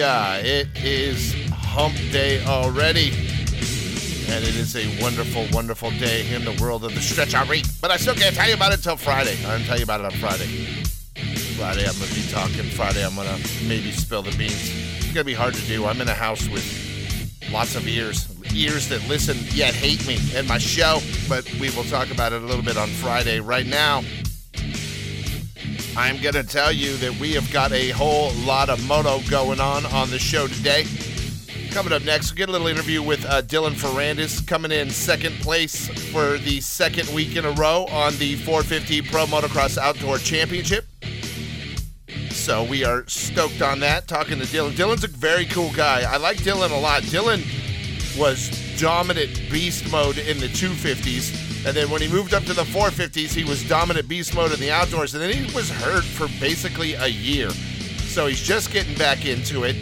Hallelujah. It is hump day already. And it is a wonderful, wonderful day in the world of the stretch out rate. But I still can't tell you about it until Friday. I'm gonna tell you about it on Friday. Friday, I'm gonna be talking. Friday, I'm gonna maybe spill the beans. It's gonna be hard to do. I'm in a house with lots of ears, ears that listen yet hate me and my show. But we will talk about it a little bit on Friday. Right now, I'm going to tell you that we have got a whole lot of moto going on on the show today. Coming up next, we'll get a little interview with uh, Dylan Ferrandis, coming in second place for the second week in a row on the 450 Pro Motocross Outdoor Championship. So we are stoked on that. Talking to Dylan. Dylan's a very cool guy. I like Dylan a lot. Dylan was dominant beast mode in the 250s. And then when he moved up to the 450s, he was dominant beast mode in the outdoors. And then he was hurt for basically a year. So he's just getting back into it.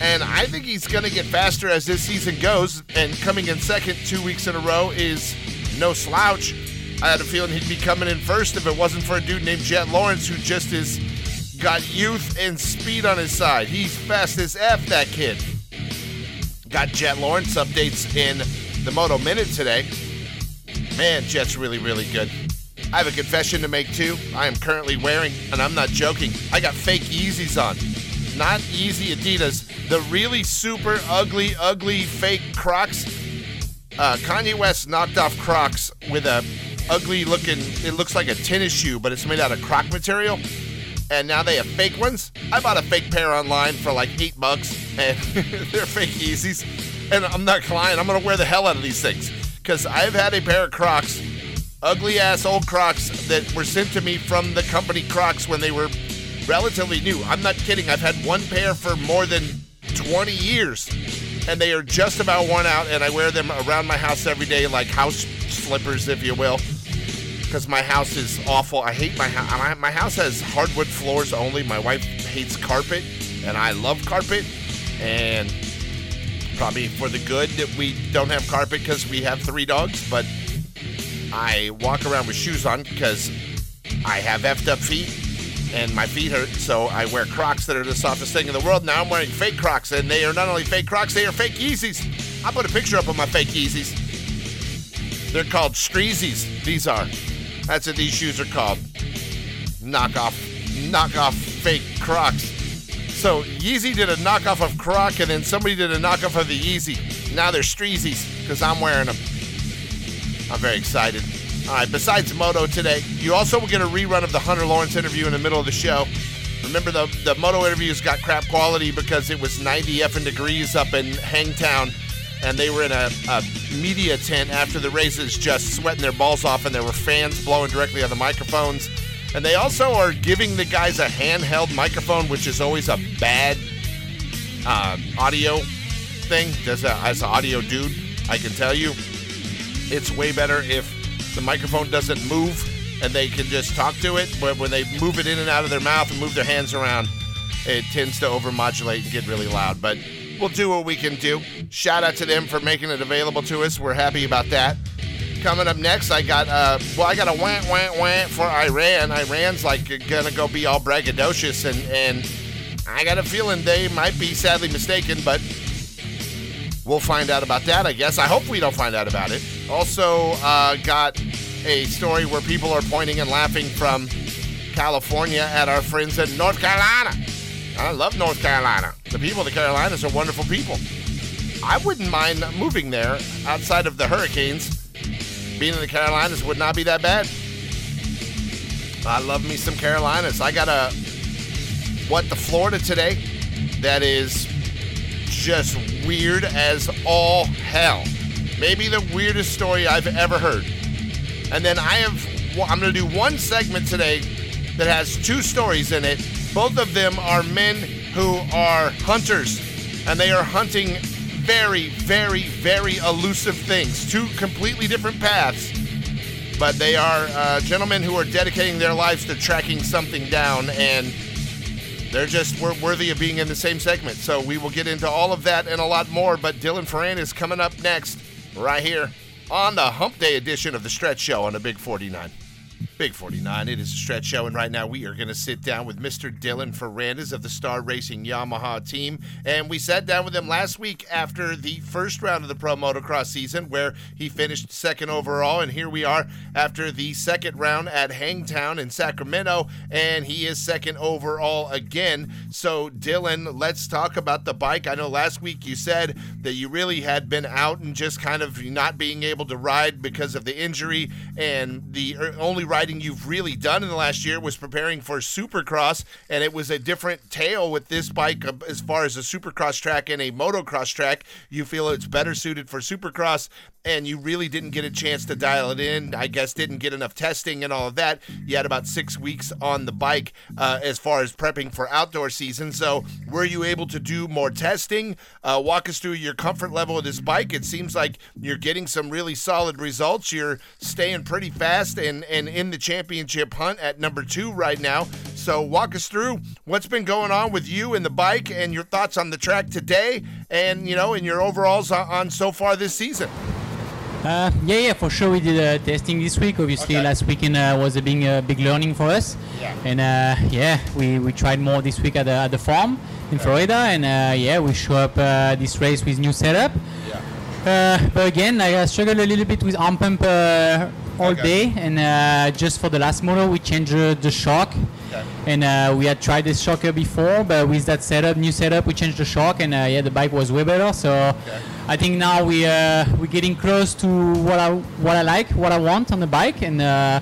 And I think he's going to get faster as this season goes. And coming in second two weeks in a row is no slouch. I had a feeling he'd be coming in first if it wasn't for a dude named Jet Lawrence who just is got youth and speed on his side. He's fast as F, that kid. Got Jet Lawrence updates in the Moto Minute today. Man, Jet's really, really good. I have a confession to make too. I am currently wearing, and I'm not joking, I got fake Yeezys on. Not easy Adidas, the really super ugly, ugly fake Crocs. Uh, Kanye West knocked off Crocs with a ugly looking, it looks like a tennis shoe, but it's made out of croc material. And now they have fake ones. I bought a fake pair online for like eight bucks, and they're fake Yeezys. And I'm not lying, I'm gonna wear the hell out of these things because I've had a pair of Crocs, ugly ass old Crocs that were sent to me from the company Crocs when they were relatively new. I'm not kidding. I've had one pair for more than 20 years, and they are just about worn out. And I wear them around my house every day, like house slippers, if you will, because my house is awful. I hate my house. My, my house has hardwood floors only. My wife hates carpet, and I love carpet, and probably for the good that we don't have carpet because we have three dogs, but I walk around with shoes on because I have effed up feet and my feet hurt, so I wear Crocs that are the softest thing in the world. Now I'm wearing fake Crocs, and they are not only fake Crocs, they are fake Yeezys. I put a picture up of my fake Yeezys. They're called Streezies. These are. That's what these shoes are called. Knockoff, knockoff fake Crocs. So Yeezy did a knockoff of Croc, and then somebody did a knockoff of the Yeezy. Now they're Streezies because I'm wearing them. I'm very excited. All right, besides Moto today, you also will get a rerun of the Hunter Lawrence interview in the middle of the show. Remember, the, the Moto interviews got crap quality because it was 90 effing degrees up in Hangtown, and they were in a, a media tent after the races just sweating their balls off, and there were fans blowing directly on the microphones. And they also are giving the guys a handheld microphone, which is always a bad uh, audio thing. As, a, as an audio dude, I can tell you, it's way better if the microphone doesn't move and they can just talk to it. But when they move it in and out of their mouth and move their hands around, it tends to overmodulate and get really loud. But we'll do what we can do. Shout out to them for making it available to us. We're happy about that. Coming up next, I got uh, well, I got a want want want for Iran. Iran's like gonna go be all braggadocious, and and I got a feeling they might be sadly mistaken, but we'll find out about that. I guess. I hope we don't find out about it. Also, uh, got a story where people are pointing and laughing from California at our friends in North Carolina. I love North Carolina. The people of the Carolinas are wonderful people. I wouldn't mind moving there outside of the hurricanes being in the Carolinas would not be that bad. I love me some Carolinas. I got a what the Florida today that is just weird as all hell. Maybe the weirdest story I've ever heard. And then I have I'm going to do one segment today that has two stories in it. Both of them are men who are hunters and they are hunting very, very, very elusive things. Two completely different paths, but they are uh, gentlemen who are dedicating their lives to tracking something down, and they're just worthy of being in the same segment. So we will get into all of that and a lot more. But Dylan Ferrandis coming up next, right here on the Hump Day edition of the Stretch Show on the Big 49. Big 49, it is a stretch show, and right now we are going to sit down with Mr. Dylan Ferrandis of the Star Racing Yamaha team. And we sat down with him last week after the first round of the Pro Motocross season, where he finished second overall. And here we are after the second round at Hangtown in Sacramento, and he is second overall again. So, Dylan, let's talk about the bike. I know last week you said that you really had been out and just kind of not being able to ride because of the injury, and the er, only riding you've really done in the last year was preparing for Supercross, and it was a different tale with this bike uh, as far as a Supercross track and a motocross track. You feel it's better suited for Supercross, and you really didn't get a chance to dial it in. I guess didn't get enough testing and all of that. You had about six weeks on the bike uh, as far as prepping for outdoor season. So, were you able to do more testing? Uh, walk us through your comfort level of this bike. It seems like you're getting some really solid results. You're staying pretty fast and, and in the championship hunt at number two right now. So, walk us through what's been going on with you and the bike and your thoughts on the track today and, you know, and your overalls on, on so far this season. Uh, yeah, yeah, for sure. We did uh, testing this week. Obviously, okay. last weekend uh, was a big, uh, big learning for us. Yeah. And uh, yeah, we, we tried more this week at the, at the farm in okay. Florida, and uh, yeah, we show up this race with new setup. Yeah. But again, I struggled a little bit with arm pump all okay. day, and just for the last motor, we changed the shock. Okay. And we had tried this shocker before, but with that setup, new setup, we changed the shock, and yeah, the bike was way better. So. I think now we uh, we're getting close to what I what I like, what I want on the bike, and uh,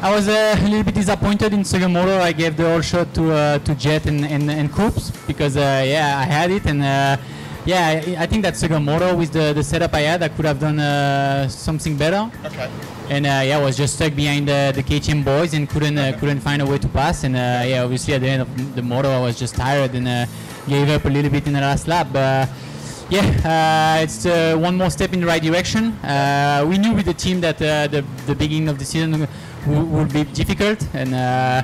I was uh, a little bit disappointed in second motor. I gave the whole shot to uh, to Jet and and, and Coops because uh, yeah I had it and. Uh, yeah, I, I think that second motor with the, the setup I had, I could have done something better. Okay. And yeah, I was just stuck behind the, the KTM boys and couldn't okay. couldn't find a way to pass. And yeah, obviously at the end of the motor, I was just tired and gave up a little bit in the last lap. But yeah, uh, it's uh, one more step in the right direction. Uh, we knew with the team that uh, the, the beginning of the season would be difficult, and uh,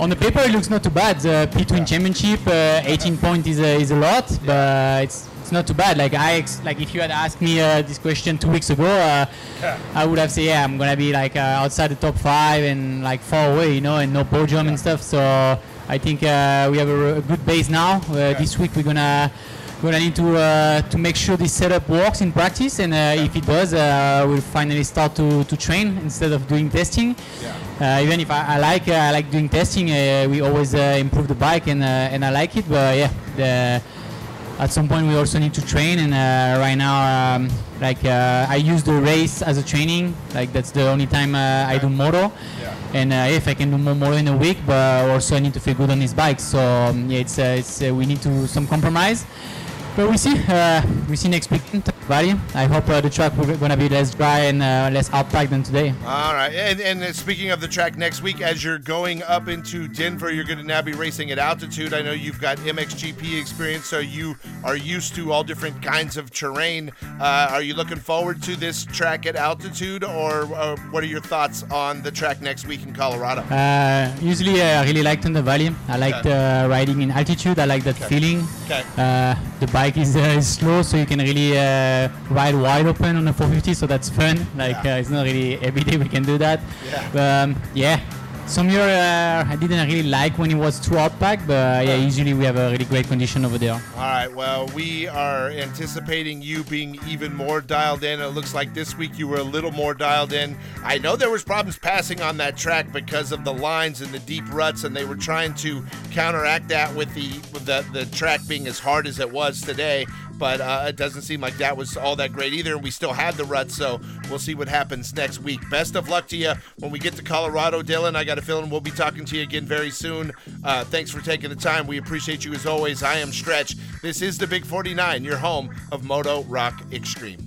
on the paper it looks not too bad. The P-Twin Championship, uh, 18 points is a, is a lot, but it's it's not too bad. Like I ex- like if you had asked me uh, this question two weeks ago, uh, I would have said yeah, I'm gonna be like uh, outside the top five and like far away, you know, and no podium yeah. and stuff. So I think we have a, a, good base now. This week we're gonna we're gonna need to uh, to make sure this setup works in practice, and uh, if it does, uh, we'll finally start to, to train instead of doing testing. Yeah. Uh, even if I, I like uh, I like doing testing, uh, we always improve the bike, and and I like it. But yeah, the, at some point we also need to train, and right now, um, like I use the race as a training. Like that's the only time I do moto. Yeah. And if I can do more moto in a week, but also I need to feel good on this bike. So um, yeah, it's it's we need to some compromise. But we see, uh, we see next week Valley. I hope uh, the track will going to be less dry and uh, less outpacked than today. All right. And, and speaking of the track next week, as you're going up into Denver, you're going to now be racing at altitude. I know you've got MXGP experience, so you are used to all different kinds of terrain. Uh, are you looking forward to this track at altitude, or uh, what are your thoughts on the track next week in Colorado? Uh, usually, I really like Thunder Valley. I like okay. riding in altitude. I like that okay. feeling. Okay. the bike is, uh, is slow, so you can really uh, ride wide open on the 450. So that's fun. Like yeah. uh, it's not really every day we can do that. Yeah. Um, yeah. Some year uh, I didn't really like when it was too outback, but yeah, usually we have a really great condition over there. All right, well, we are anticipating you being even more dialed in. It looks like this week you were a little more dialed in. I know there was problems passing on that track because of the lines and the deep ruts, and they were trying to counteract that with the with the, the track being as hard as it was today but uh, it doesn't seem like that was all that great either. And we still had the rut, so we'll see what happens next week. Best of luck to you when we get to Colorado, Dylan. I got a feeling we'll be talking to you again very soon. Uh, thanks for taking the time. We appreciate you as always. I am Stretch. This is the Big 49, your home of Moto Rock Extreme.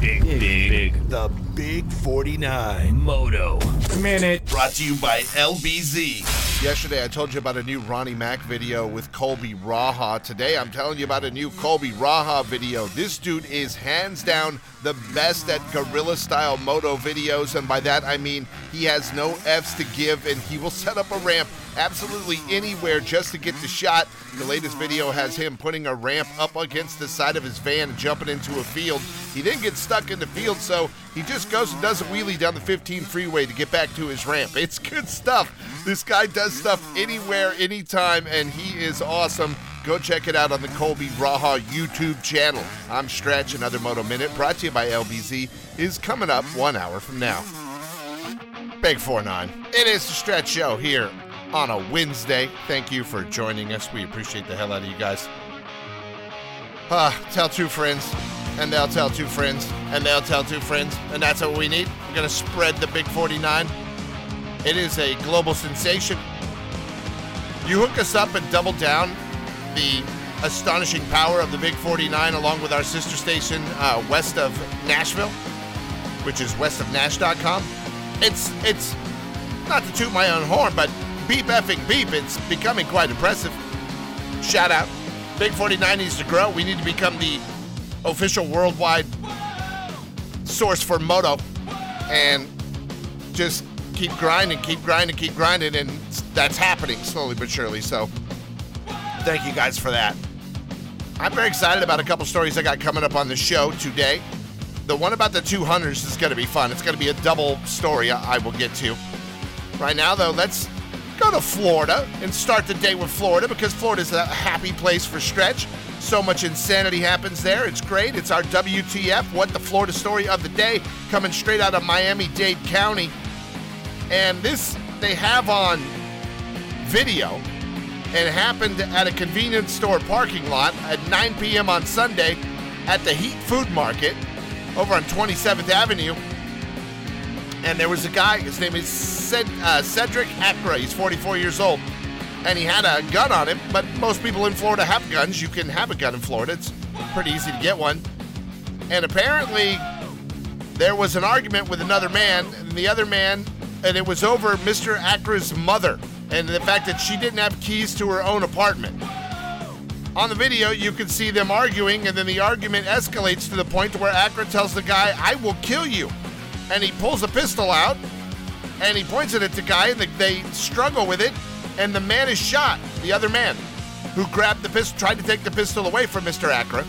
Big, big, big. The Big 49 Moto Minute. Brought to you by LBZ. Yesterday, I told you about a new Ronnie Mac video with Colby Raha. Today, I'm telling you about a new Colby Raha video. This dude is hands down the best at guerrilla style moto videos, and by that I mean he has no F's to give and he will set up a ramp absolutely anywhere just to get the shot. The latest video has him putting a ramp up against the side of his van and jumping into a field. He didn't get stuck in the field, so he just goes and does a wheelie down the 15 freeway to get back to his ramp. It's good stuff. This guy does stuff anywhere, anytime, and he is awesome. Go check it out on the Colby Raha YouTube channel. I'm Stretch. Another Moto Minute brought to you by LBZ is coming up one hour from now. Big 4-9. It is the Stretch Show here on a Wednesday. Thank you for joining us. We appreciate the hell out of you guys. Uh, tell two friends, and they'll tell two friends, and they'll tell two friends, and that's what we need. We're going to spread the Big 49. It is a global sensation. You hook us up and double down the astonishing power of the Big 49 along with our sister station uh, west of Nashville, which is westofnash.com. It's, it's not to toot my own horn, but beep effing beep, it's becoming quite impressive. Shout out. Big 49 needs to grow. We need to become the official worldwide source for moto and just keep grinding, keep grinding, keep grinding, and that's happening slowly but surely. So thank you guys for that. I'm very excited about a couple stories I got coming up on the show today. The one about the 200s is going to be fun. It's going to be a double story I will get to. Right now, though, let's go to Florida and start the day with Florida because Florida is a happy place for stretch. So much insanity happens there. It's great. It's our WTF, What the Florida Story of the Day, coming straight out of Miami Dade County. And this they have on video and happened at a convenience store parking lot at 9 p.m. on Sunday at the Heat Food Market over on 27th Avenue. And there was a guy, his name is uh, Cedric Acra. He's 44 years old. And he had a gun on him, but most people in Florida have guns. You can have a gun in Florida, it's pretty easy to get one. And apparently, there was an argument with another man, and the other man, and it was over Mr. Acra's mother and the fact that she didn't have keys to her own apartment. On the video, you can see them arguing, and then the argument escalates to the point where Acra tells the guy, I will kill you. And he pulls a pistol out, and he points it at the guy, and they struggle with it, and the man is shot, the other man, who grabbed the pistol, tried to take the pistol away from Mr. Acra.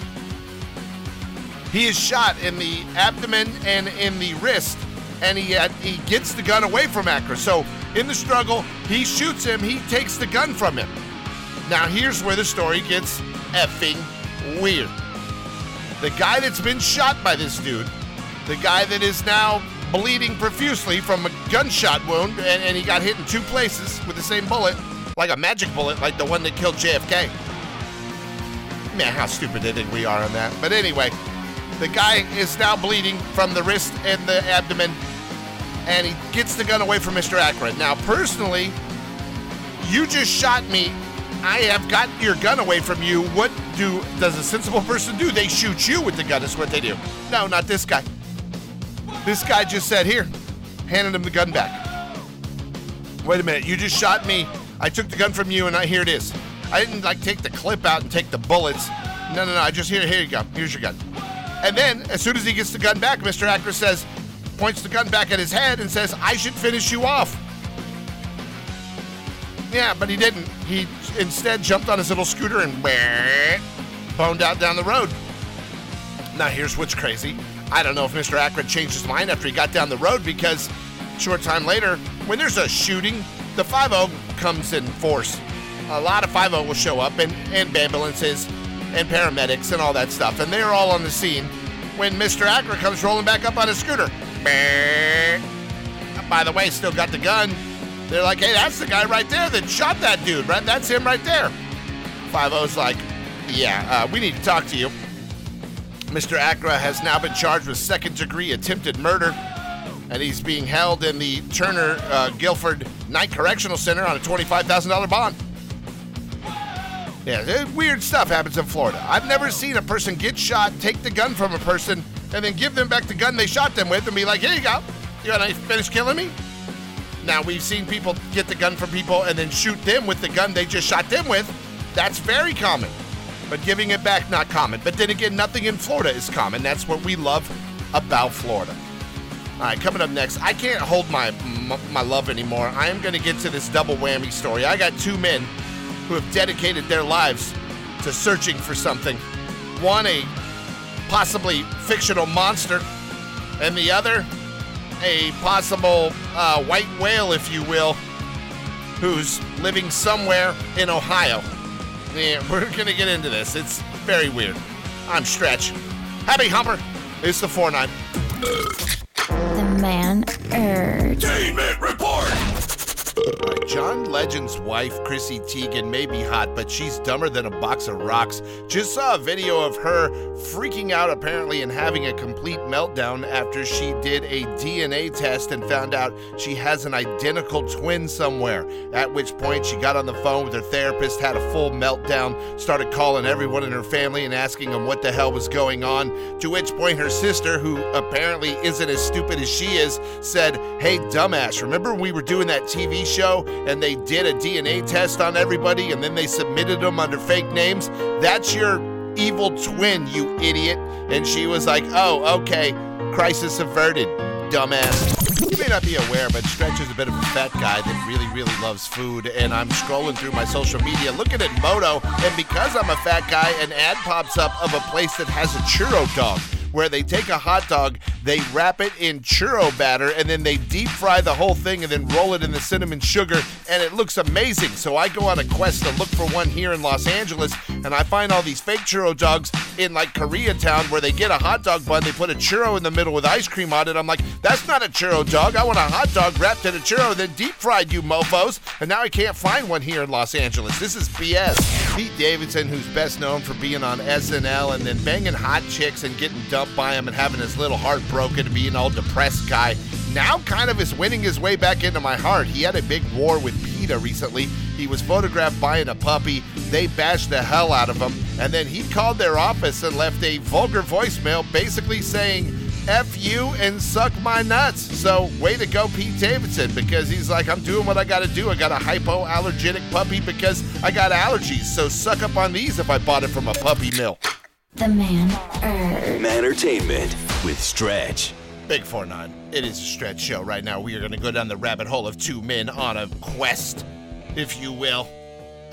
He is shot in the abdomen and in the wrist, and he, he gets the gun away from Acra. So in the struggle, he shoots him, he takes the gun from him. Now, here's where the story gets effing weird. The guy that's been shot by this dude, the guy that is now bleeding profusely from a gunshot wound, and, and he got hit in two places with the same bullet, like a magic bullet, like the one that killed JFK. Man, how stupid they think we are on that. But anyway, the guy is now bleeding from the wrist and the abdomen, and he gets the gun away from Mr. Acra. Now, personally, you just shot me. I have got your gun away from you. What do does a sensible person do? They shoot you with the gun. Is what they do. No, not this guy. This guy just said, "Here," handed him the gun back. Wait a minute. You just shot me. I took the gun from you, and I, here it is. I didn't like take the clip out and take the bullets. No, no, no. I just here. Here you go. Here's your gun. And then, as soon as he gets the gun back, Mr. Acra says, points the gun back at his head and says, I should finish you off. Yeah, but he didn't. He instead jumped on his little scooter and boned out down the road. Now, here's what's crazy. I don't know if Mr. Acra changed his mind after he got down the road because short time later, when there's a shooting, the 5 comes in force. A lot of 5 will show up and, and ambulances and paramedics and all that stuff, and they're all on the scene when Mr. Acra comes rolling back up on his scooter. By the way, still got the gun. They're like, hey, that's the guy right there that shot that dude, right? That's him right there. 5 like, yeah, uh, we need to talk to you. Mr. Acra has now been charged with second degree attempted murder, and he's being held in the Turner uh, Guilford Knight Correctional Center on a $25,000 bond. Yeah, weird stuff happens in Florida. I've never seen a person get shot, take the gun from a person, and then give them back the gun they shot them with and be like, here you go. You want to finish killing me? Now, we've seen people get the gun from people and then shoot them with the gun they just shot them with. That's very common. But giving it back, not common. But then again, nothing in Florida is common. That's what we love about Florida. All right, coming up next, I can't hold my my love anymore. I am going to get to this double whammy story. I got two men who have dedicated their lives to searching for something. One, a possibly fictional monster, and the other, a possible uh, white whale, if you will, who's living somewhere in Ohio. Yeah, we're going to get into this. It's very weird. I'm Stretch. Happy Humper. It's the 4 9. The man urge. Report. John Legend's wife, Chrissy Teigen, may be hot, but she's dumber than a box of rocks. Just saw a video of her freaking out apparently and having a complete meltdown after she did a DNA test and found out she has an identical twin somewhere. At which point she got on the phone with her therapist, had a full meltdown, started calling everyone in her family and asking them what the hell was going on. To which point her sister, who apparently isn't as stupid as she is, said, Hey, dumbass, remember we were doing that TV show and they did a DNA test on everybody and then they submitted them under fake names. That's your evil twin, you idiot. And she was like, oh, okay, crisis averted, dumbass. You may not be aware, but Stretch is a bit of a fat guy that really, really loves food. And I'm scrolling through my social media looking at Moto, and because I'm a fat guy, an ad pops up of a place that has a churro dog where they take a hot dog, they wrap it in churro batter, and then they deep fry the whole thing and then roll it in the cinnamon sugar, and it looks amazing. So I go on a quest to look for one here in Los Angeles, and I find all these fake churro dogs in like Koreatown where they get a hot dog bun, they put a churro in the middle with ice cream on it. I'm like, that's not a churro dog. I want a hot dog wrapped in a churro, then deep fried, you mofos. And now I can't find one here in Los Angeles. This is BS. Pete Davidson, who's best known for being on SNL and then banging hot chicks and getting done dumped by him and having his little heart broken and being all depressed guy, now kind of is winning his way back into my heart. He had a big war with PETA recently. He was photographed buying a puppy. They bashed the hell out of him. And then he called their office and left a vulgar voicemail basically saying, F you and suck my nuts. So, way to go, Pete Davidson, because he's like, I'm doing what I gotta do. I got a hypoallergenic puppy because I got allergies. So, suck up on these if I bought it from a puppy mill. The man urge. Entertainment with Stretch. Big 4 9. It is a stretch show right now. We are going to go down the rabbit hole of two men on a quest, if you will.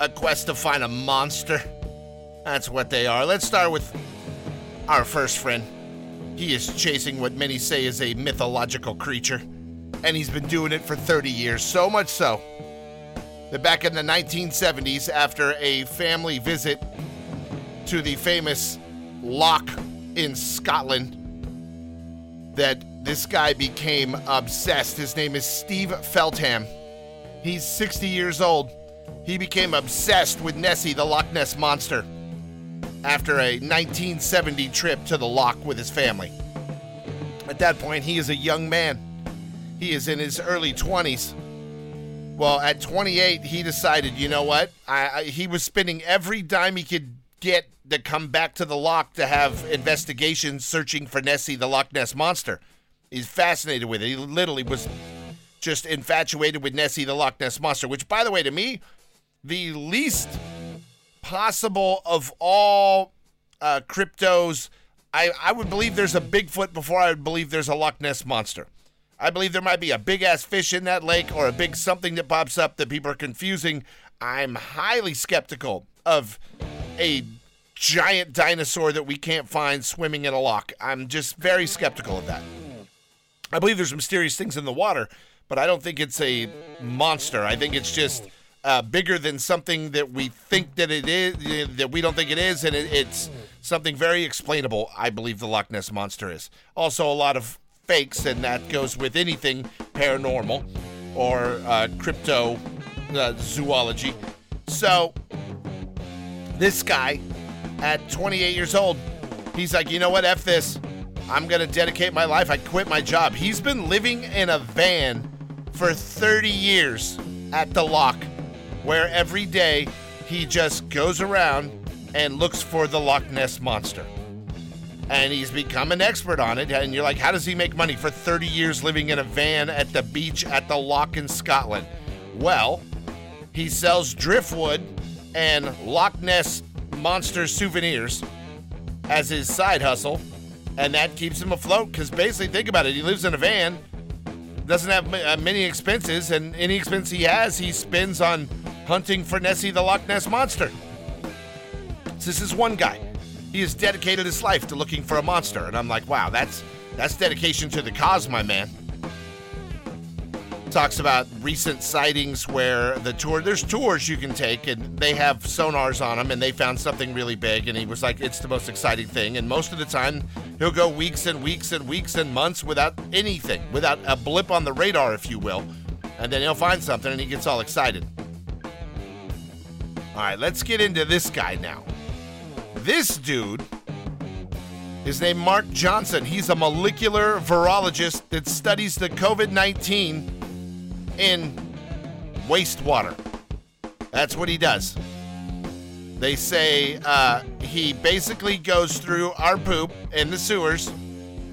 A quest to find a monster. That's what they are. Let's start with our first friend. He is chasing what many say is a mythological creature, and he's been doing it for 30 years. So much so that back in the 1970s, after a family visit to the famous loch in Scotland that this guy became obsessed. His name is Steve Feltham. He's 60 years old. He became obsessed with Nessie, the Loch Ness Monster, after a 1970 trip to the loch with his family. At that point, he is a young man. He is in his early 20s. Well, at 28, he decided, you know what? I, I, he was spending every dime he could get to come back to the loch to have investigations searching for Nessie, the Loch Ness monster. He's fascinated with it. He literally was just infatuated with Nessie, the Loch Ness monster, which, by the way, to me, the least possible of all uh, cryptos. I, I would believe there's a Bigfoot before I would believe there's a Loch Ness monster. I believe there might be a big ass fish in that lake or a big something that pops up that people are confusing. I'm highly skeptical of a giant dinosaur that we can't find swimming in a loch. I'm just very skeptical of that. I believe there's mysterious things in the water, but I don't think it's a monster. I think it's just uh, bigger than something that we think that it is, that we don't think it is, and it, it's something very explainable. I believe the Loch Ness monster is. Also, a lot of fakes, and that goes with anything paranormal or uh, crypto uh, zoology. So, this guy at 28 years old, he's like, you know what? F this. I'm going to dedicate my life. I quit my job. He's been living in a van for 30 years at the loch, where every day he just goes around and looks for the Loch Ness monster. and he's become an expert on it. And you're like, how does he make money for 30 years living in a van at the beach at the lock in Scotland? Well, he sells driftwood and Loch Ness monster souvenirs as his side hustle, and that keeps him afloat. Because basically, think about it, he lives in a van, doesn't have uh, many expenses, and any expense he has, he spends on hunting for Nessie the Loch Ness monster. So this is one guy. He has dedicated his life to looking for a monster, and I'm like, wow, that's that's dedication to the cause, my man. Talks about recent sightings where the tour there's tours you can take and they have sonars on them and they found something really big and he was like it's the most exciting thing. And most of the time he'll go weeks and weeks and weeks and months without anything without a blip on the radar if you will and then he'll find something and he gets all excited. All right let's get into this guy now. This dude his name Mark Johnson. He's a molecular virologist that studies the COVID 19 in wastewater. That's what he does. They say uh, he basically goes through our poop in the sewers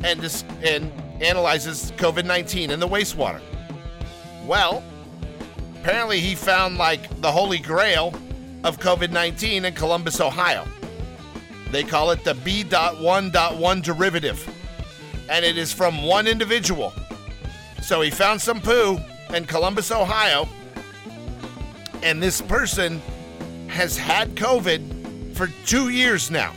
and, dis- and analyzes COVID 19 in the wastewater. Well, apparently he found like the holy grail of COVID 19 in Columbus, Ohio. They call it the B.1.1 derivative. And it is from one individual. So he found some poo in Columbus, Ohio. And this person has had COVID for two years now.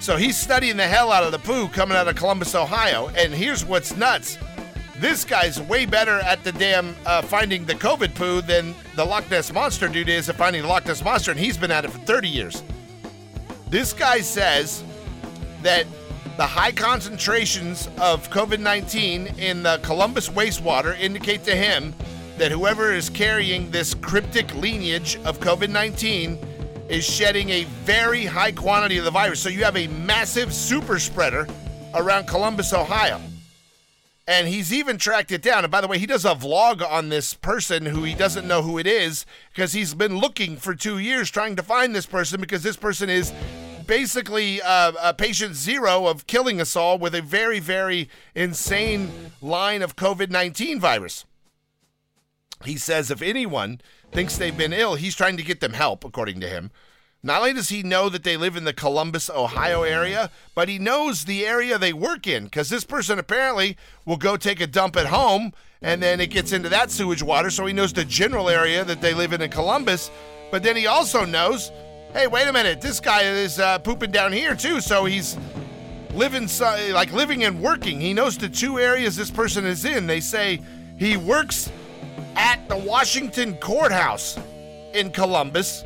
So he's studying the hell out of the poo coming out of Columbus, Ohio. And here's what's nuts this guy's way better at the damn uh, finding the COVID poo than the Loch Ness Monster dude is at finding the Loch Ness Monster, and he's been at it for 30 years. This guy says that the high concentrations of COVID 19 in the Columbus wastewater indicate to him that whoever is carrying this cryptic lineage of COVID 19 is shedding a very high quantity of the virus. So you have a massive super spreader around Columbus, Ohio. And he's even tracked it down. And by the way, he does a vlog on this person who he doesn't know who it is because he's been looking for two years trying to find this person because this person is basically uh, a patient zero of killing us all with a very, very insane line of COVID 19 virus. He says if anyone thinks they've been ill, he's trying to get them help, according to him. Not only does he know that they live in the Columbus, Ohio area, but he knows the area they work in because this person apparently will go take a dump at home and then it gets into that sewage water. So he knows the general area that they live in in Columbus. But then he also knows hey, wait a minute, this guy is uh, pooping down here too. So he's living, like living and working. He knows the two areas this person is in. They say he works at the Washington courthouse in Columbus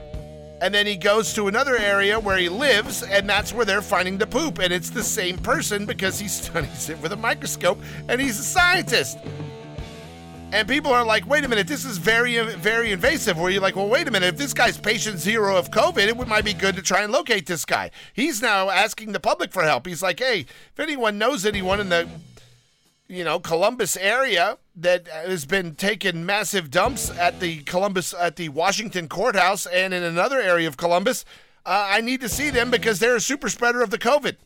and then he goes to another area where he lives, and that's where they're finding the poop. And it's the same person because he studies it with a microscope, and he's a scientist. And people are like, wait a minute, this is very, very invasive. Where you're like, well, wait a minute, if this guy's patient zero of COVID, it might be good to try and locate this guy. He's now asking the public for help. He's like, hey, if anyone knows anyone in the you know, Columbus area that has been taking massive dumps at the Columbus, at the Washington courthouse and in another area of Columbus. Uh, I need to see them because they're a super spreader of the COVID.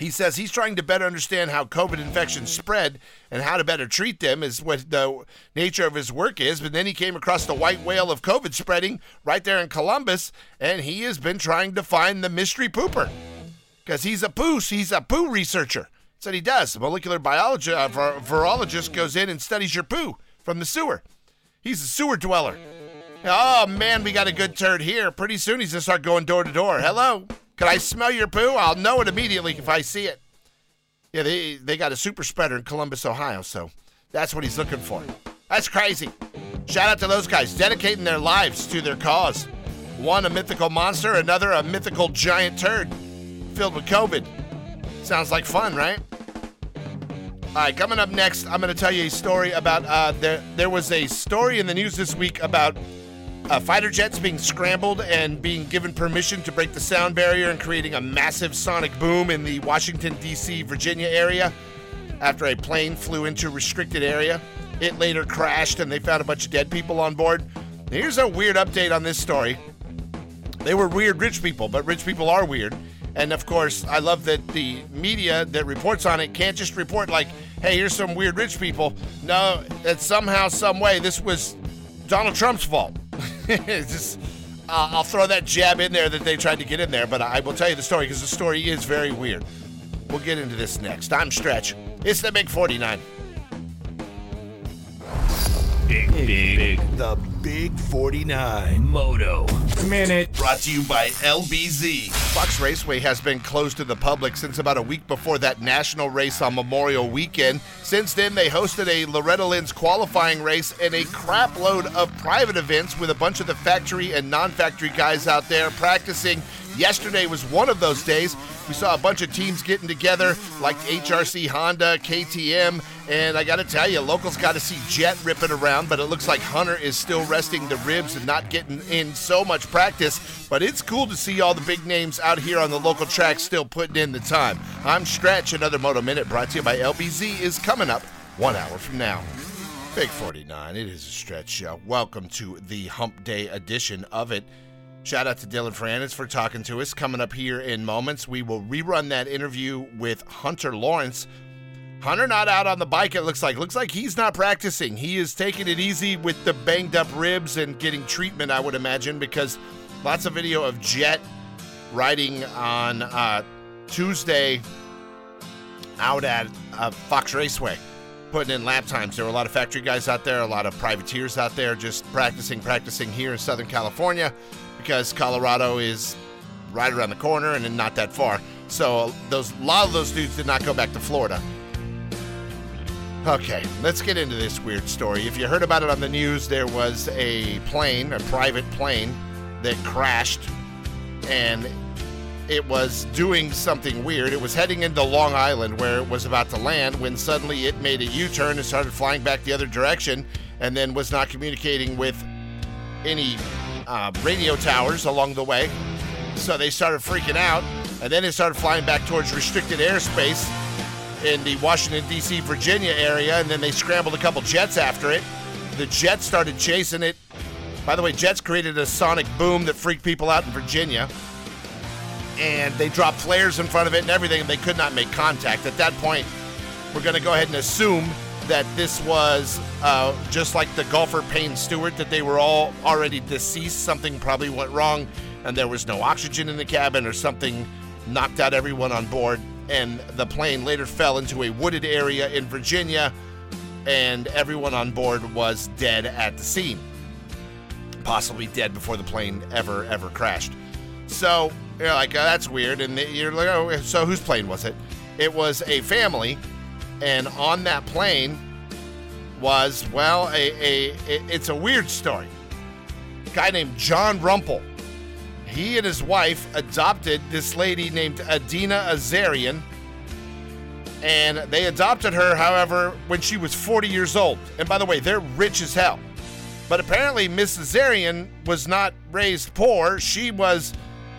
He says he's trying to better understand how COVID infections spread and how to better treat them is what the nature of his work is. But then he came across the white whale of COVID spreading right there in Columbus, and he has been trying to find the mystery pooper because he's a poo. He's a poo researcher. That's what he does. A molecular biologist, uh, virologist goes in and studies your poo from the sewer. He's a sewer dweller. Oh man, we got a good turd here. Pretty soon he's gonna start going door to door. Hello, can I smell your poo? I'll know it immediately if I see it. Yeah, they they got a super spreader in Columbus, Ohio, so that's what he's looking for. That's crazy. Shout out to those guys dedicating their lives to their cause. One a mythical monster, another a mythical giant turd filled with COVID. Sounds like fun, right? All right, coming up next, I'm going to tell you a story about uh, there. There was a story in the news this week about uh, fighter jets being scrambled and being given permission to break the sound barrier and creating a massive sonic boom in the Washington D.C. Virginia area after a plane flew into a restricted area. It later crashed and they found a bunch of dead people on board. Here's a weird update on this story. They were weird rich people, but rich people are weird And of course, I love that the media that reports on it can't just report like, "Hey, here's some weird rich people." No, that somehow, some way, this was Donald Trump's fault. just, uh, I'll throw that jab in there that they tried to get in there, but I will tell you the story because the story is very weird. We'll get into this next. I'm Stretch. It's the Big 49. Big, big, big. The Big 49. Moto. Minute. Brought to you by LBZ. Fox Raceway has been closed to the public since about a week before that national race on Memorial Weekend. Since then, they hosted a Loretta Lynn's qualifying race and a crap load of private events with a bunch of the factory and non factory guys out there practicing. Yesterday was one of those days. We saw a bunch of teams getting together, like HRC Honda, KTM, and I got to tell you, locals got to see Jet ripping around, but it looks like Hunter is still resting the ribs and not getting in so much practice. But it's cool to see all the big names out here on the local track still putting in the time. I'm Stretch. Another Moto Minute brought to you by LBZ is coming up one hour from now. Big 49, it is a stretch show. Welcome to the Hump Day edition of it. Shout out to Dylan Ferrandis for talking to us. Coming up here in moments, we will rerun that interview with Hunter Lawrence. Hunter not out on the bike, it looks like. Looks like he's not practicing. He is taking it easy with the banged up ribs and getting treatment, I would imagine, because lots of video of Jet riding on uh, Tuesday out at uh, Fox Raceway, putting in lap times. There were a lot of factory guys out there, a lot of privateers out there just practicing, practicing here in Southern California because Colorado is right around the corner and not that far. So those a lot of those dudes did not go back to Florida. Okay, let's get into this weird story. If you heard about it on the news, there was a plane, a private plane, that crashed and it was doing something weird. It was heading into Long Island where it was about to land when suddenly it made a U turn and started flying back the other direction and then was not communicating with any uh, radio towers along the way. So they started freaking out and then it started flying back towards restricted airspace in the Washington, D.C., Virginia area, and then they scrambled a couple jets after it. The jets started chasing it. By the way, jets created a sonic boom that freaked people out in Virginia. And they dropped flares in front of it and everything, and they could not make contact. At that point, we're going to go ahead and assume that this was uh, just like the golfer Payne Stewart, that they were all already deceased. Something probably went wrong, and there was no oxygen in the cabin, or something knocked out everyone on board and the plane later fell into a wooded area in Virginia, and everyone on board was dead at the scene. Possibly dead before the plane ever, ever crashed. So you're like, oh, that's weird. And you're like, oh, so whose plane was it? It was a family, and on that plane was, well, a, a, it's a weird story. A guy named John Rumpel he and his wife adopted this lady named Adina Azarian. And they adopted her, however, when she was 40 years old. And by the way, they're rich as hell. But apparently, Miss Azarian was not raised poor. She was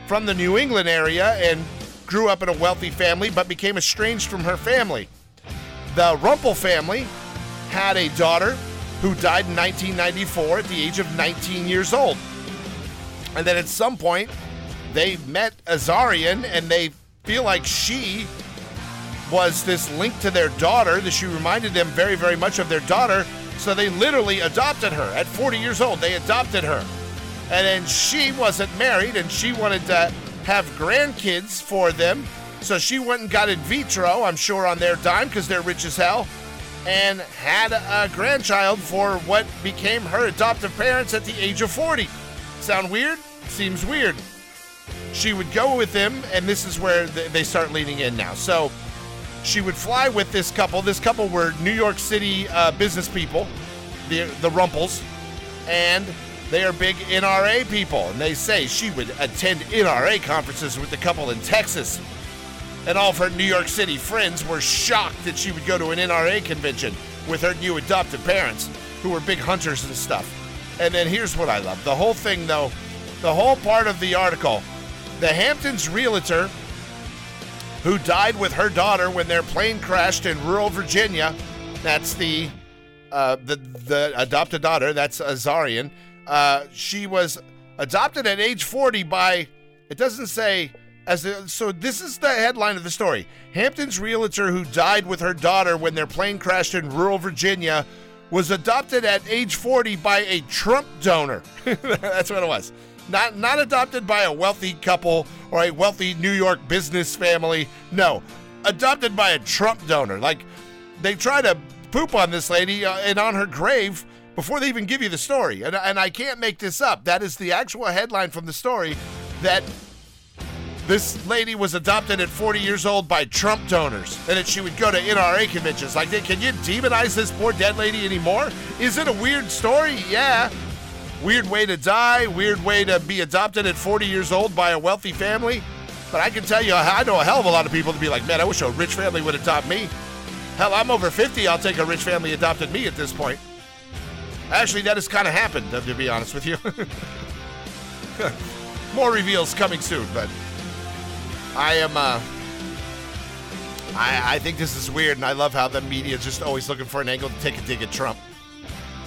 from the New England area and grew up in a wealthy family, but became estranged from her family. The Rumpel family had a daughter who died in 1994 at the age of 19 years old. And then at some point, they met Azarian and they feel like she was this link to their daughter, that she reminded them very, very much of their daughter. So they literally adopted her at 40 years old. They adopted her. And then she wasn't married and she wanted to have grandkids for them. So she went and got in vitro, I'm sure on their dime because they're rich as hell, and had a grandchild for what became her adoptive parents at the age of 40. Sound weird? Seems weird. She would go with him, and this is where they start leaning in now. So she would fly with this couple. This couple were New York City uh, business people, the the Rumpels, and they are big NRA people. And they say she would attend NRA conferences with the couple in Texas. And all of her New York City friends were shocked that she would go to an NRA convention with her new adoptive parents, who were big hunters and stuff. And then here's what I love the whole thing, though, the whole part of the article. The Hamptons realtor who died with her daughter when their plane crashed in rural Virginia. That's the uh, the the adopted daughter. That's Azarian. Uh, she was adopted at age 40 by. It doesn't say As a, so, this is the headline of the story. Hampton's realtor who died with her daughter when their plane crashed in rural Virginia was adopted at age 40 by a Trump donor. That's what it was. Not not adopted by a wealthy couple or a wealthy New York business family. No, adopted by a Trump donor. Like they try to poop on this lady uh, and on her grave before they even give you the story. And, and I can't make this up. That is the actual headline from the story that this lady was adopted at 40 years old by Trump donors, and that she would go to NRA conventions. Like, can you demonize this poor dead lady anymore? Is it a weird story? Yeah. Weird way to die, weird way to be adopted at 40 years old by a wealthy family. But I can tell you, I know a hell of a lot of people to be like, man, I wish a rich family would adopt me. Hell, I'm over 50. I'll take a rich family adopted me at this point. Actually, that has kind of happened, to be honest with you. More reveals coming soon, but I am. Uh, I I think this is weird, and I love how the media is just always looking for an angle to take a dig at Trump.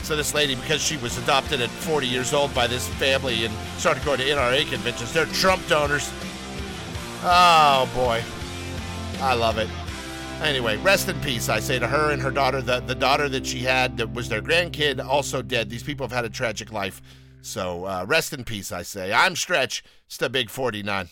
So this lady, because she was adopted at 40 years old by this family and started going to NRA conventions, they're Trump donors. Oh boy, I love it. Anyway, rest in peace, I say to her and her daughter. The, the daughter that she had that was their grandkid, also dead. These people have had a tragic life. So uh, rest in peace, I say. I'm Stretch. It's the Big 49.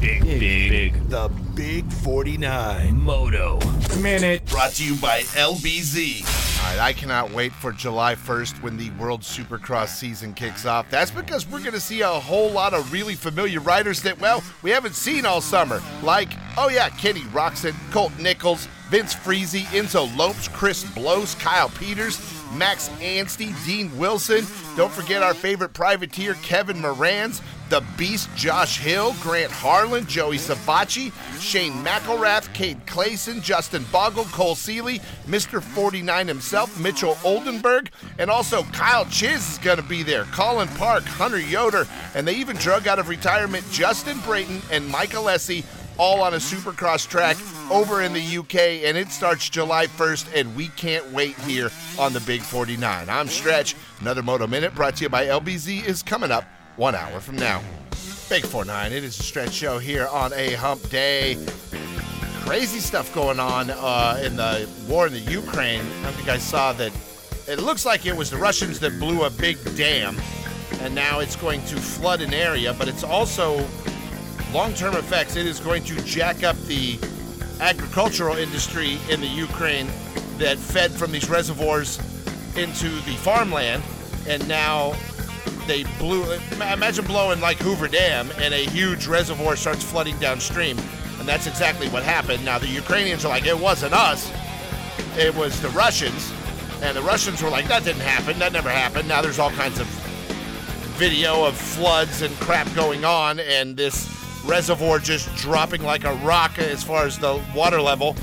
Big, big, big. The Big 49. Moto. Minute. Brought to you by LBZ. All right, I cannot wait for July 1st when the World Supercross season kicks off. That's because we're going to see a whole lot of really familiar riders that, well, we haven't seen all summer. Like, oh yeah, Kenny Roczen, Colt Nichols, Vince Friese, Enzo Lopes, Chris Blose, Kyle Peters, Max Anstie, Dean Wilson. Don't forget our favorite privateer, Kevin Moranz, the Beast, Josh Hill, Grant Harlan, Joey Savatgy, Shane McElrath, Cade Clayson, Justin Bogle, Cole Seeley, Mr. 49 himself, Mitchell Oldenburg, and also Kyle Chiz is going to be there, Cullin Park, Hunter Yoder, and they even drug out of retirement Justin Brayton and Michael Alessi all on a supercross track over in the UK, and it starts July 1st, and we can't wait here on the Big 49. I'm Stretch. Another Moto Minute brought to you by LBZ is coming up one hour from now. Big 49, it is a Stretch show here on a hump day. Crazy stuff going on uh, in the war in the Ukraine. I think I saw that. It looks like it was the Russians that blew a big dam, and now it's going to flood an area, but it's also long term effects, it is going to jack up the agricultural industry in the Ukraine that fed from these reservoirs into the farmland. And now they blew, imagine blowing like Hoover Dam and a huge reservoir starts flooding downstream. And that's exactly what happened. Now, the Ukrainians are like, it wasn't us, it was the Russians. And the Russians were like, that didn't happen, that never happened. Now there's all kinds of video of floods and crap going on, and this reservoir just dropping like a rock as far as the water level.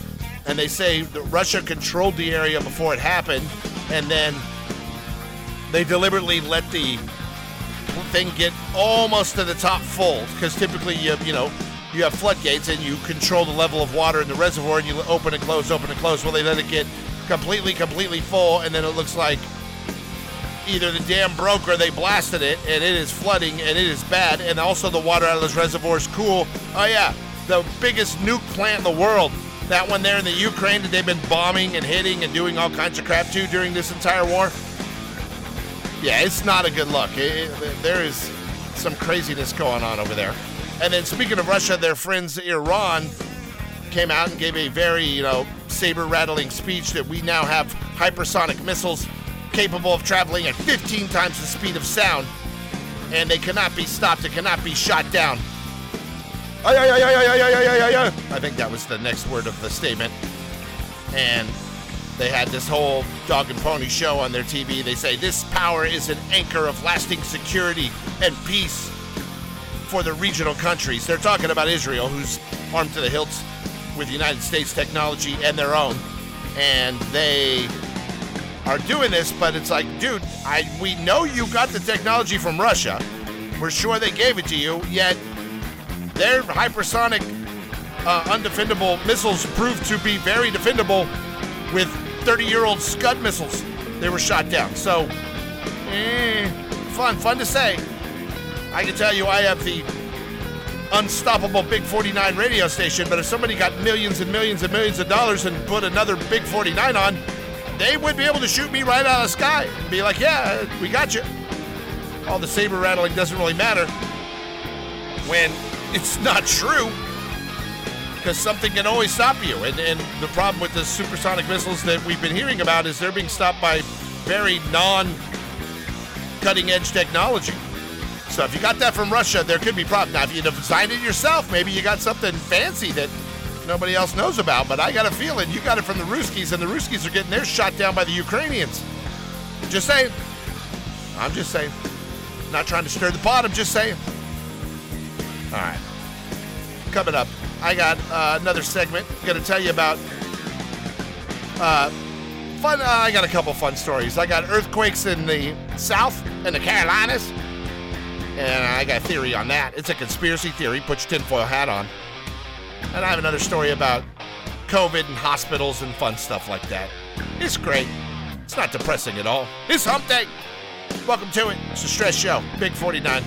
And they say that Russia controlled the area before it happened, and then they deliberately let the thing get almost to the top full because typically you you know you have floodgates and you control the level of water in the reservoir and you open and close, open and close. Well, they let it get completely, completely full, and then it looks like either the dam broke or they blasted it and it is flooding and it is bad and also the water out of those reservoirs cool. Oh yeah the biggest nuke plant in the world. That one there in the ukraine that they've been bombing and hitting and doing all kinds of crap to during this entire war yeah it's not a good look. It, it, there is some craziness going on over there. And then speaking of russia their friends iran came out and gave a very you know saber rattling speech that we now have hypersonic missiles capable of traveling at 15 times the speed of sound, and they cannot be stopped, it cannot be shot down. I think that was the next word of the statement. And they had this whole dog and pony show on their TV. They say this power is an anchor of lasting security and peace for the regional countries. They're talking about Israel, who's armed to the hilts with United States technology and their own. And they are doing this, but it's like, dude, I we know you got the technology from Russia. We're sure they gave it to you, yet their hypersonic uh, undefendable missiles proved to be very defendable with 30-year-old Scud missiles. They were shot down. So, eh, fun, fun to say. I can tell you, I have the unstoppable Big 49 radio station, but if somebody got millions and millions and millions of dollars and put another Big 49 on, they would be able to shoot me right out of the sky and be like, yeah, we got you. All the saber rattling doesn't really matter when it's not true because something can always stop you. And, and the problem with the supersonic missiles that we've been hearing about is they're being stopped by very non cutting edge technology. So if you got that from Russia, there could be problems. Now, if you designed it yourself, maybe you got something fancy that nobody else knows about. But I got a feeling you got it from the Ruskies, and the Ruskies are getting theirs shot down by the Ukrainians. Just saying. I'm just saying. Not trying to stir the pot, I'm just saying. All right. Coming up, I got uh, another segment. Going to tell you about uh, fun. Uh, I got a couple fun stories. I got earthquakes in the South and the Carolinas, and I got a theory on that. It's a conspiracy theory. Put your tinfoil hat on. And I have another story about COVID and hospitals and fun stuff like that. It's great. It's not depressing at all. It's hump day. Welcome to it. It's a stress show. Big 49.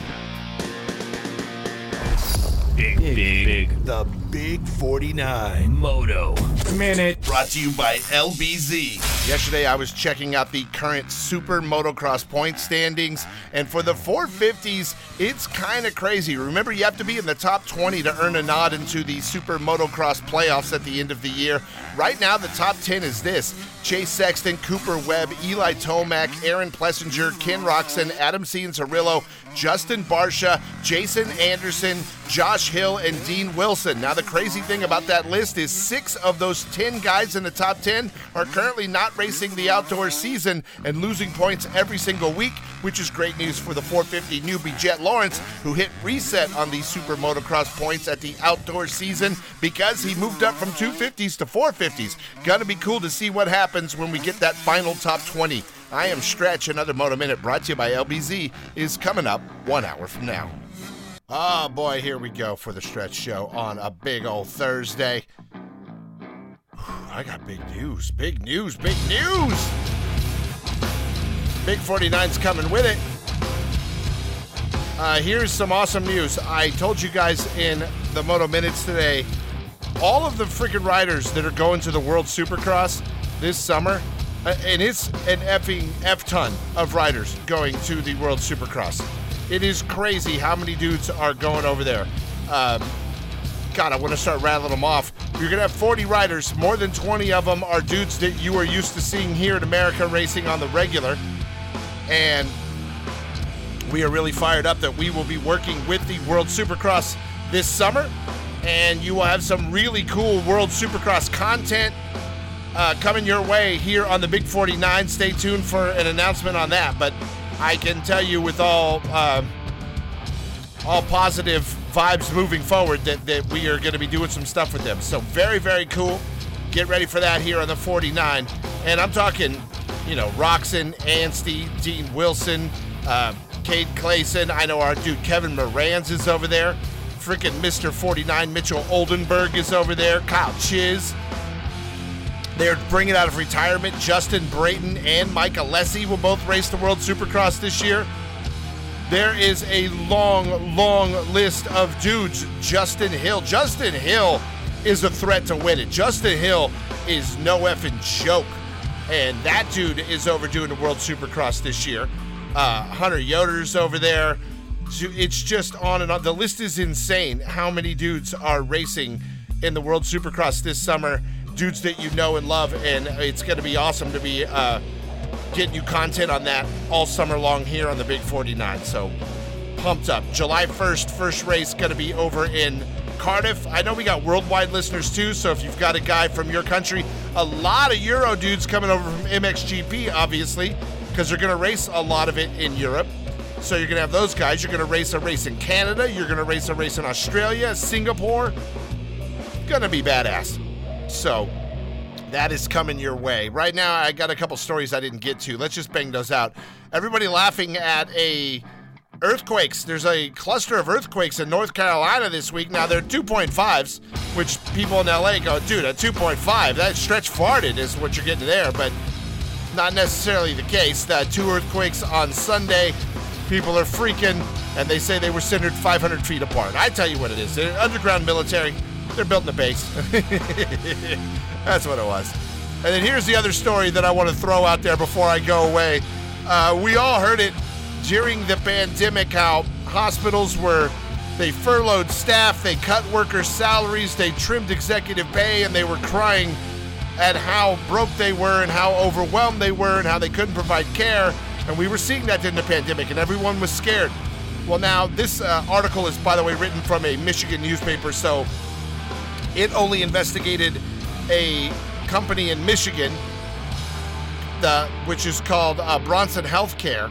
Big, big, big. The Big 49. Moto. Minute. Brought to you by LBZ. Yesterday, I was checking out the current Super Motocross point standings, and for the 450s, it's kind of crazy. Remember, you have to be in the top 20 to earn a nod into the Super Motocross playoffs at the end of the year. Right now, the top 10 is this Chase Sexton, Cooper Webb, Eli Tomac, Aaron Plessinger, Ken Roczen, Adam Cianciarulo, Justin Barcia, Jason Anderson, Josh Hill, and Dean Wilson. Now, the crazy thing about that list is six of those 10 guys in the top 10 are currently not racing the outdoor season and losing points every single week, which is great news for the 450 newbie Jett Lawrence, who hit reset on the Super Motocross points at the outdoor season because he moved up from 250s to 450s. Gonna be cool to see what happens when we get that final top 20. I am Stretch. Another Moto Minute brought to you by LBZ is coming up one hour from now. Oh boy, here we go for the Stretch Show on a big old Thursday. I got big news, big news, big news! Big 49's coming with it. Uh, here's some awesome news. I told you guys in the Moto Minutes today, all of the freaking riders that are going to the World Supercross this summer, uh, and it's an effing F ton of riders going to the World Supercross. It is crazy how many dudes are going over there. Um, God, I want to start rattling them off. You're going to have 40 riders. More than 20 of them are dudes that you are used to seeing here in America racing on the regular. And we are really fired up that we will be working with the World Supercross this summer. And you will have some really cool World Supercross content uh, coming your way here on the Big 49. Stay tuned for an announcement on that. But I can tell you with all uh, all positive vibes moving forward that, that we are going to be doing some stuff with them. So very, very cool. Get ready for that here on the 49. And I'm talking, you know, Roczen, Anstie, Dean Wilson, uh, Cade Clayson. I know our dude Kevin Moranz is over there. Freaking Mr. 49 Mitchell Oldenburg is over there. Kyle Chiz. They're bringing out of retirement Justin Brayton and Mike Alessi will both race the World Supercross this year. There is a long, long list of dudes. Justin Hill. Justin Hill is a threat to win it. Justin Hill is no effing joke. And that dude is overdoing the World Supercross this year. Uh, Hunter Yoder's over there. It's just on and on. The list is insane how many dudes are racing in the World Supercross this summer. Dudes that you know and love. And it's going to be awesome to be. Uh, getting you content on that all summer long here on the Big 49. So pumped up. July 1st, first race going to be over in Cardiff. I know we got worldwide listeners too, so if you've got a guy from your country, a lot of Euro dudes coming over from MXGP, obviously, because they're going to race a lot of it in Europe. So you're going to have those guys. You're going to race a race in Canada. You're going to race a race in Australia, Singapore. Going to be badass. So that is coming your way. Right now, I got a couple stories I didn't get to. Let's just bang those out. Everybody laughing at a earthquakes. There's a cluster of earthquakes in North Carolina this week. Now they're 2.5s, which people in LA go, dude, a 2.5, that stretch farted is what you're getting there, but not necessarily the case. The two earthquakes on Sunday People are freaking, and they say they were centered 500 feet apart. I tell you what it is. They're underground military. They're built in the base. That's what it was. And then here's the other story that I want to throw out there before I go away. Uh, we all heard it during the pandemic how hospitals were they furloughed staff, they cut workers' salaries, they trimmed executive pay, and they were crying at how broke they were and how overwhelmed they were and how they couldn't provide care. And we were seeing that in the pandemic, and everyone was scared. Well, now, this uh, article is, by the way, written from a Michigan newspaper, so it only investigated a company in Michigan, the, which is called uh, Bronson Healthcare.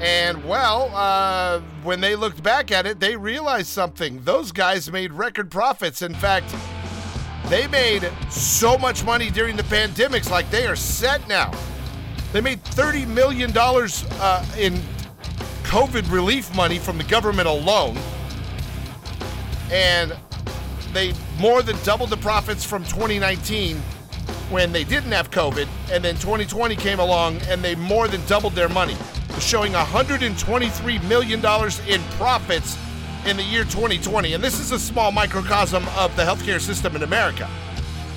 And well, uh, when they looked back at it, they realized something. Those guys made record profits. In fact, they made so much money during the pandemics, like they are set now. They made $30 million uh, in COVID relief money from the government alone. And they more than doubled the profits from 2019 when they didn't have COVID. And then 2020 came along and they more than doubled their money showing $123 million in profits in the year 2020. And this is a small microcosm of the healthcare system in America.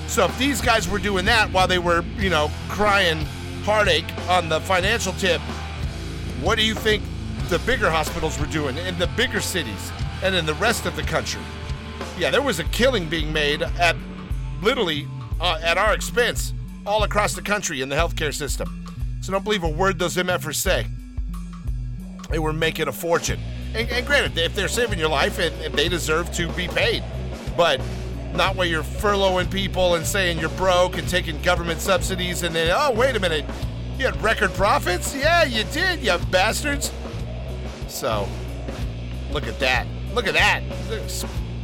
So if these guys were doing that while they were, you know, crying heartache on the financial tip, what do you think the bigger hospitals were doing in the bigger cities and in the rest of the country? Yeah, there was a killing being made at literally uh, at our expense all across the country in the healthcare system. So don't believe a word those MFers say they were making a fortune. And, and granted, if they're saving your life, and, and they deserve to be paid, but not where you're furloughing people and saying you're broke and taking government subsidies, and then oh wait a minute, you had record profits? Yeah, you did, you bastards. So, look at that. Look at that.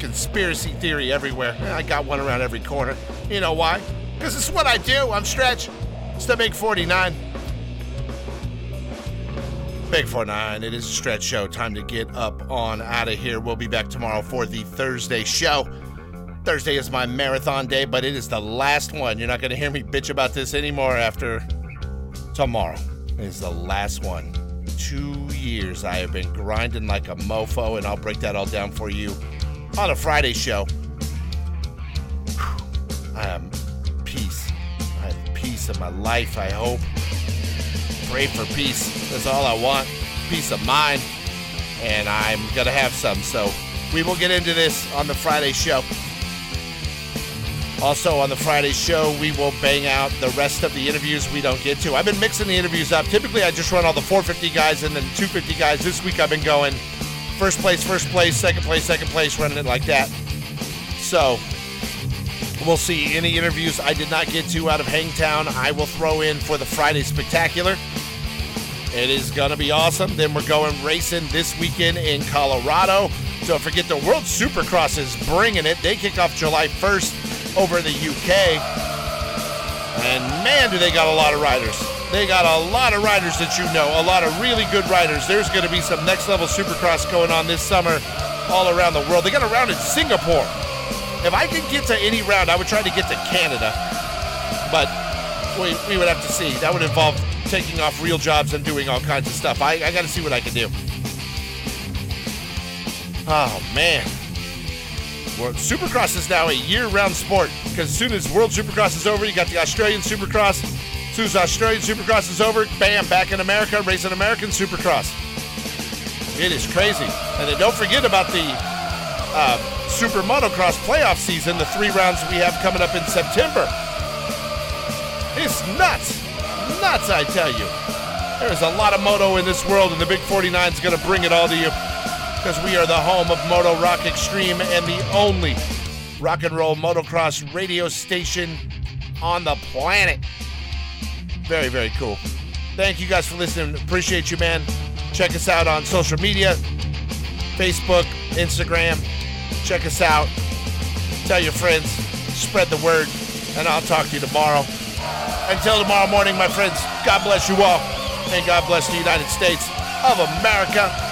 Conspiracy theory everywhere. I got one around every corner. You know why? Because it's what I do. I'm Stretch. It's the Big 49. Big 49, it is a stretch show. Time to get up on out of here. We'll be back tomorrow for the Thursday show. Thursday is my marathon day, but it is the last one. You're not going to hear me bitch about this anymore after tomorrow. It is the last one. Two years I have been grinding like a mofo, and I'll break that all down for you on a Friday show. I am peace. I have peace in my life, I hope pray for peace. That's all I want. Peace of mind. And I'm going to have some. So we will get into this on the Friday show. Also, on the Friday show, we will bang out the rest of the interviews we don't get to. I've been mixing the interviews up. Typically, I just run all the 450 guys and then 250 guys. This week, I've been going first place, first place, second place, second place, running it like that. So, we'll see. Any interviews I did not get to out of Hangtown, I will throw in for the Friday Spectacular. It is going to be awesome. Then we're going racing this weekend in Colorado. Don't forget the World Supercross is bringing it. They kick off July 1st over in the UK. And man, do they got a lot of riders. They got a lot of riders that you know, a lot of really good riders. There's going to be some next level supercross going on this summer all around the world. They got a round in Singapore. If I could get to any round, I would try to get to Canada. But we, we would have to see. That would involve taking off real jobs and doing all kinds of stuff. I, I got to see what I can do. Oh, man. Well, Supercross is now a year-round sport because as soon as World Supercross is over, you got the Australian Supercross. Soon as Australian Supercross is over, bam, back in America, racing American Supercross. It is crazy. And then don't forget about the uh, Super Motocross playoff season, the three rounds we have coming up in September. It's nuts nuts, I tell you. There's a lot of moto in this world, and the Big 49 is going to bring it all to you because we are the home of Moto Rock Extreme and the only rock and roll motocross radio station on the planet. Very, very cool. Thank you guys for listening. Appreciate you, man. Check us out on social media Facebook, Instagram. Check us out. Tell your friends. Spread the word. And I'll talk to you tomorrow. Until tomorrow morning, my friends, God bless you all, and God bless the United States of America.